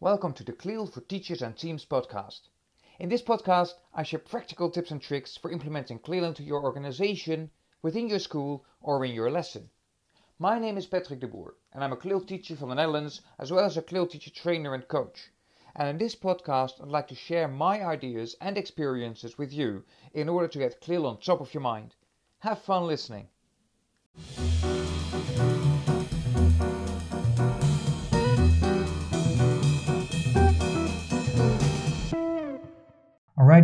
Welcome to the CLIL for Teachers and Teams podcast. In this podcast, I share practical tips and tricks for implementing CLIL into your organization, within your school, or in your lesson. My name is Patrick de Boer, and I'm a CLIL teacher from the Netherlands, as well as a CLIL teacher trainer and coach. And in this podcast, I'd like to share my ideas and experiences with you in order to get CLIL on top of your mind. Have fun listening.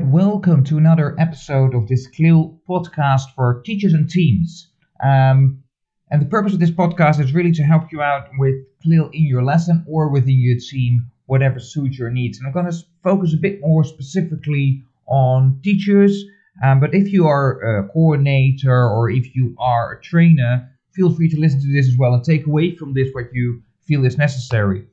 Right, welcome to another episode of this CLIL podcast for teachers and teams. Um, and the purpose of this podcast is really to help you out with CLIL in your lesson or within your team, whatever suits your needs. And I'm going to focus a bit more specifically on teachers. Um, but if you are a coordinator or if you are a trainer, feel free to listen to this as well and take away from this what you feel is necessary.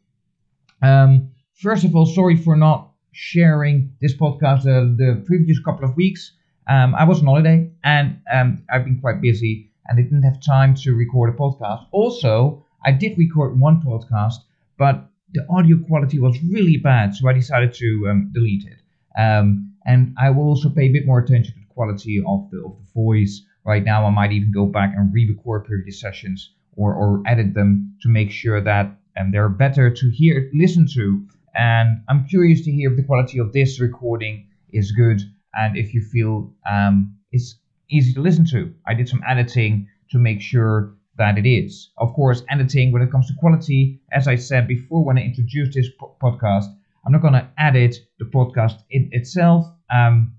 Um, first of all, sorry for not sharing this podcast uh, the previous couple of weeks. Um, I was on holiday and um, I've been quite busy and I didn't have time to record a podcast. Also, I did record one podcast, but the audio quality was really bad, so I decided to um, delete it. Um, and I will also pay a bit more attention to the quality of the of the voice. Right now, I might even go back and re-record previous sessions or, or edit them to make sure that um, they're better to hear, listen to, and I'm curious to hear if the quality of this recording is good and if you feel um, it's easy to listen to. I did some editing to make sure that it is. Of course, editing when it comes to quality, as I said before when I introduced this po- podcast, I'm not going to edit the podcast in itself. Um,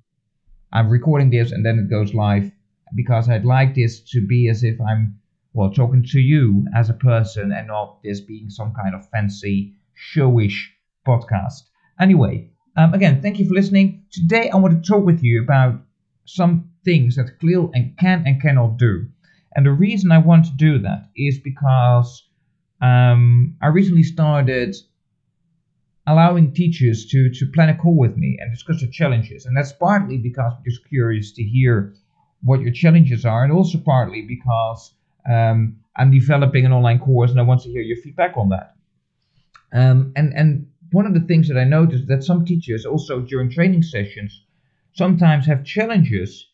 I'm recording this and then it goes live because I'd like this to be as if I'm well talking to you as a person and not this being some kind of fancy showish podcast. Anyway, um, again, thank you for listening. Today, I want to talk with you about some things that CLIL and can and cannot do. And the reason I want to do that is because um, I recently started allowing teachers to, to plan a call with me and discuss their challenges. And that's partly because I'm just curious to hear what your challenges are, and also partly because um, I'm developing an online course and I want to hear your feedback on that. Um, and, and one of the things that I noticed that some teachers also during training sessions sometimes have challenges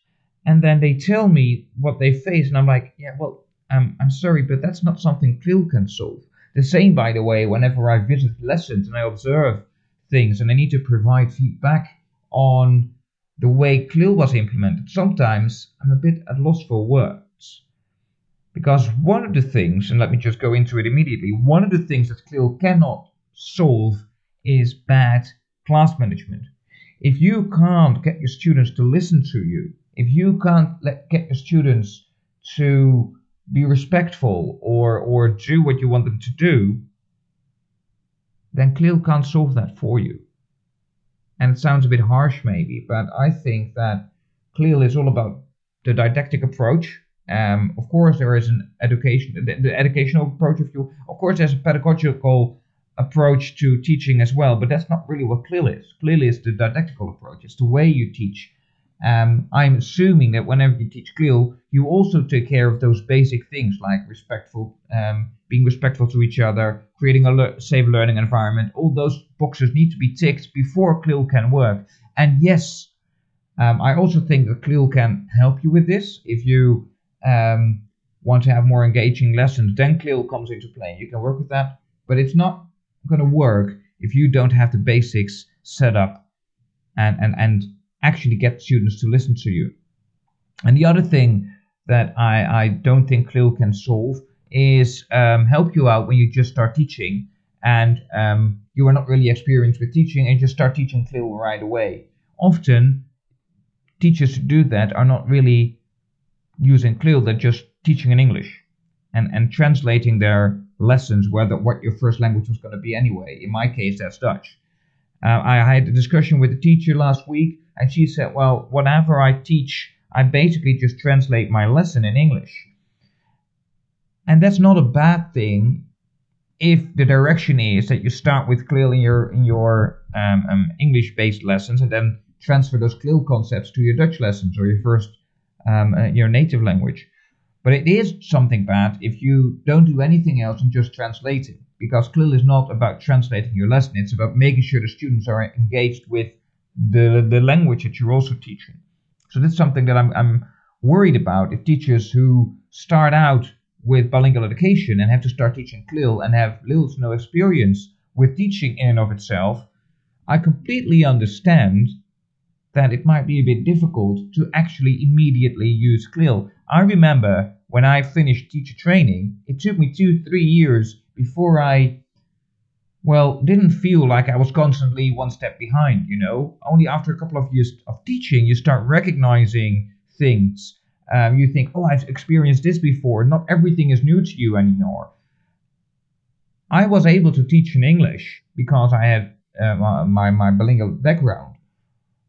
and then they tell me what they face and I'm like, yeah, well, um, I'm sorry, but that's not something CLIL can solve. The same, by the way, whenever I visit lessons and I observe things and I need to provide feedback on the way CLIL was implemented, sometimes I'm a bit at loss for words. Because one of the things, and let me just go into it immediately, one of the things that CLIL cannot solve is bad class management. If you can't get your students to listen to you, if you can't let, get your students to be respectful or, or do what you want them to do, then CLIL can't solve that for you. And it sounds a bit harsh, maybe, but I think that CLIL is all about the didactic approach. Um, of course, there is an education, the, the educational approach of you. Of course, there's a pedagogical approach to teaching as well, but that's not really what CLIL is. CLIL is the didactical approach. It's the way you teach. Um, I'm assuming that whenever you teach CLIL, you also take care of those basic things like respectful, um, being respectful to each other, creating a le- safe learning environment. All those boxes need to be ticked before CLIL can work. And yes, um, I also think that CLIL can help you with this. If you um, want to have more engaging lessons, then CLIL comes into play. You can work with that, but it's not going to work if you don't have the basics set up and, and, and actually get students to listen to you. And the other thing that I, I don't think CLIL can solve is um, help you out when you just start teaching and um, you are not really experienced with teaching and just start teaching CLIL right away. Often, teachers who do that are not really using CLIL, they're just teaching in English and, and translating their lessons whether what your first language was going to be anyway. In my case, that's Dutch. Uh, I had a discussion with a teacher last week, and she said, "Well, whatever I teach, I basically just translate my lesson in English." And that's not a bad thing if the direction is that you start with CLIL in your in your um, um, English-based lessons and then transfer those CLIL concepts to your Dutch lessons or your first um, uh, your native language. But it is something bad if you don't do anything else and just translate it, because CLIL is not about translating your lesson, it's about making sure the students are engaged with the, the language that you're also teaching. So that's something that I'm, I'm worried about if teachers who start out with bilingual education and have to start teaching CLIL and have little to no experience with teaching in and of itself, I completely understand that it might be a bit difficult to actually immediately use CLIL. I remember when I finished teacher training, it took me two, three years before I, well, didn't feel like I was constantly one step behind, you know. Only after a couple of years of teaching, you start recognizing things. Um, you think, oh, I've experienced this before. Not everything is new to you anymore. I was able to teach in English because I had uh, my, my bilingual background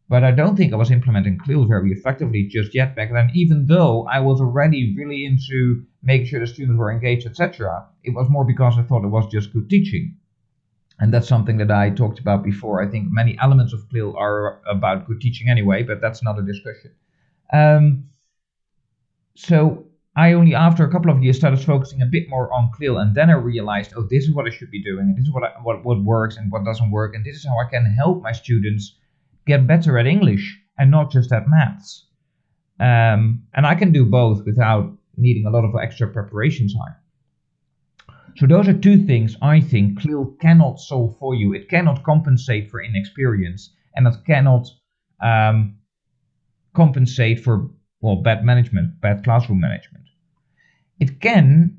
but I don't think I was implementing CLIL very effectively just yet back then, even though I was already really into making sure the students were engaged, etc. It was more because I thought it was just good teaching. And that's something that I talked about before. I think many elements of CLIL are about good teaching anyway, but that's another discussion. Um, so I only, after a couple of years, started focusing a bit more on CLIL, and then I realized, oh, this is what I should be doing, and this is what I, what what works and what doesn't work, and this is how I can help my students get better at English and not just at maths. Um, and I can do both without needing a lot of extra preparation time. So those are two things I think CLIL cannot solve for you. It cannot compensate for inexperience, and it cannot um, compensate for well bad management, bad classroom management. It can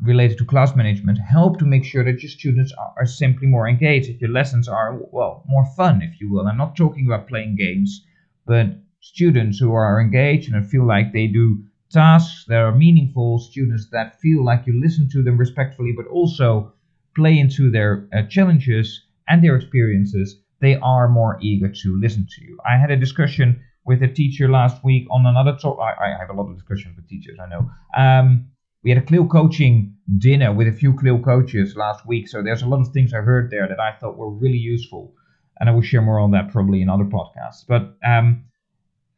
related to class management help to make sure that your students are, are, simply more engaged, that your lessons are, well, more fun, if you will. I'm not talking about playing games, but students who are engaged and feel like they do tasks that are meaningful, students that feel like you listen to them respectfully, but also play into their uh, challenges and their experiences, they are more eager to listen to you. I had a discussion with a teacher last week on another topic. I, I, have a lot of discussions with teachers, I know. Um, we had a CLIL coaching dinner with a few CLIL coaches last week. So there's a lot of things I heard there that I thought were really useful. And I will share more on that probably in other podcasts. But um,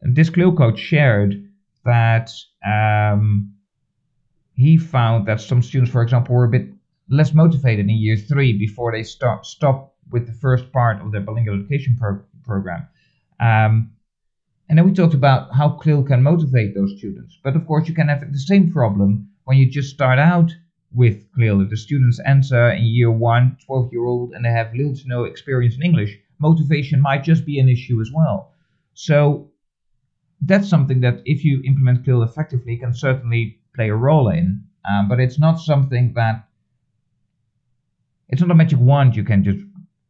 this CLIL coach shared that um, he found that some students, for example, were a bit less motivated in year three before they start stop with the first part of their bilingual education pro- program. Um, and then we talked about how CLIL can motivate those students. But of course, you can have the same problem when you just start out with. If the students enter in year one, 12 year old, and they have little to no experience in English, motivation might just be an issue as well. So that's something that if you implement CLIL effectively can certainly play a role in, um, but it's not something that it's not a magic wand you can just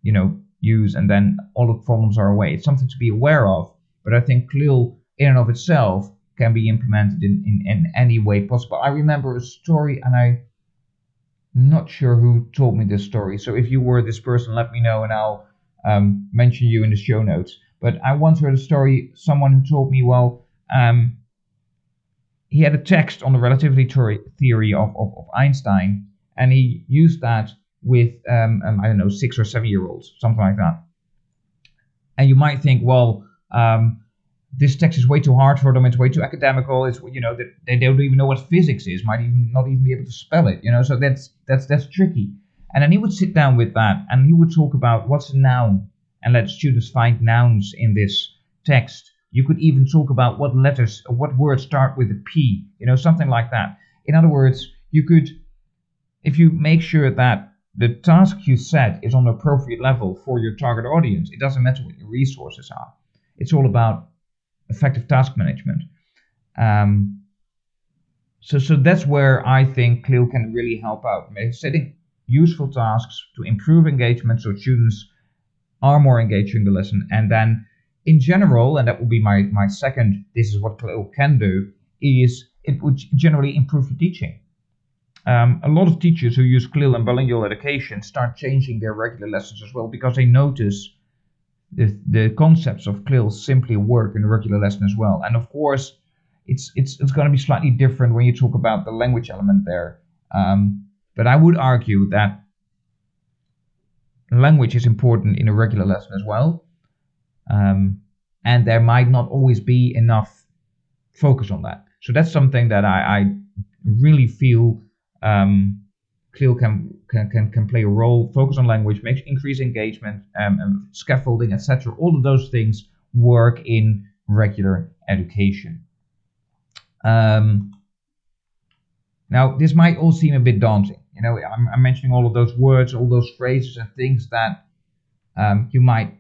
you know use and then all the problems are away. It's something to be aware of, but I think CLIL in and of itself can be implemented in, in, in any way possible. I remember a story, and I'm not sure who told me this story. So if you were this person, let me know, and I'll um, mention you in the show notes. But I once heard a story. Someone who told me, well, um, he had a text on the relativity theory of, of, of Einstein, and he used that with um, um, I don't know six or seven year olds, something like that. And you might think, well, um, this text is way too hard for them. It's way too academical. It's you know they don't even know what physics is. Might even not even be able to spell it. You know, so that's that's that's tricky. And then he would sit down with that, and he would talk about what's a noun, and let students find nouns in this text. You could even talk about what letters what words start with a P. You know, something like that. In other words, you could, if you make sure that the task you set is on the appropriate level for your target audience, it doesn't matter what your resources are. It's all about effective task management. Um, so, so that's where I think CLIL can really help out, setting useful tasks to improve engagement so students are more engaged in the lesson. And then in general, and that will be my, my second, this is what CLIL can do, is it would generally improve the teaching. Um, a lot of teachers who use CLIL and bilingual education start changing their regular lessons as well because they notice the, the concepts of CLIL simply work in a regular lesson as well. And of course, it's it's it's going to be slightly different when you talk about the language element there. Um, but I would argue that language is important in a regular lesson as well. Um, and there might not always be enough focus on that. So that's something that I, I really feel um, CLIL can, can, can, can play a role, focus on language, makes increase engagement, um, scaffolding, etc. All of those things work in regular education. Um, now, this might all seem a bit daunting. You know, I'm, I'm mentioning all of those words, all those phrases and things that um, you might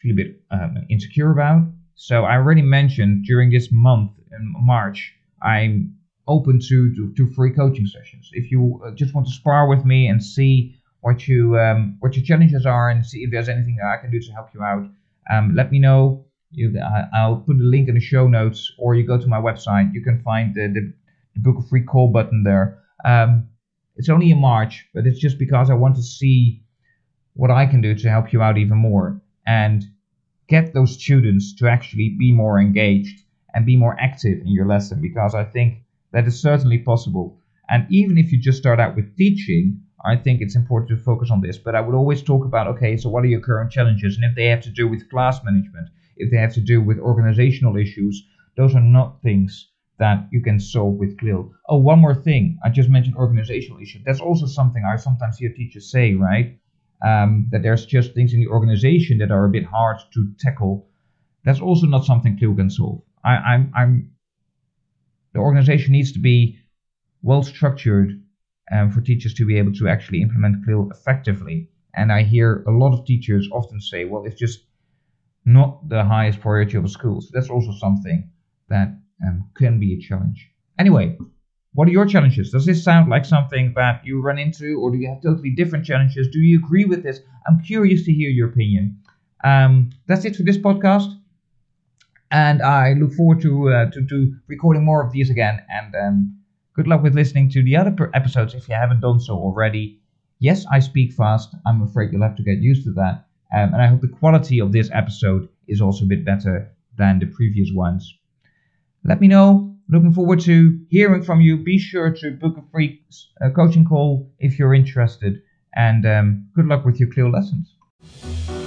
feel a bit um, insecure about. So I already mentioned during this month in March, I'm open to, to, to free coaching sessions. If you uh, just want to spar with me and see what you um, what your challenges are and see if there's anything that I can do to help you out, um, let me know. You, I, will put the link in the show notes, or you go to my website. You can find the, the, the book a free call button there. Um, it's only in March, but it's just because I want to see what I can do to help you out even more and get those students to actually be more engaged and be more active in your lesson because I think that is certainly possible. And even if you just start out with teaching, I think it's important to focus on this. But I would always talk about okay, so what are your current challenges? And if they have to do with class management, if they have to do with organizational issues, those are not things that you can solve with CLIL. Oh, one more thing. I just mentioned organizational issues. That's also something I sometimes hear teachers say, right? Um, that there's just things in the organization that are a bit hard to tackle. That's also not something CLIL can solve. I, I'm, I'm the organization needs to be well structured um, for teachers to be able to actually implement CLIL effectively. And I hear a lot of teachers often say, well, it's just not the highest priority of a school. So that's also something that um, can be a challenge. Anyway, what are your challenges? Does this sound like something that you run into, or do you have totally different challenges? Do you agree with this? I'm curious to hear your opinion. Um, that's it for this podcast and I look forward to uh, to, to recording more of these again. And um, good luck with listening to the other episodes if you haven't done so already. Yes, I speak fast. I'm afraid you'll have to get used to that. Um, and I hope the quality of this episode is also a bit better than the previous ones. Let me know. Looking forward to hearing from you. Be sure to book a free uh, coaching call if you're interested. And um, good luck with your CLIL lessons.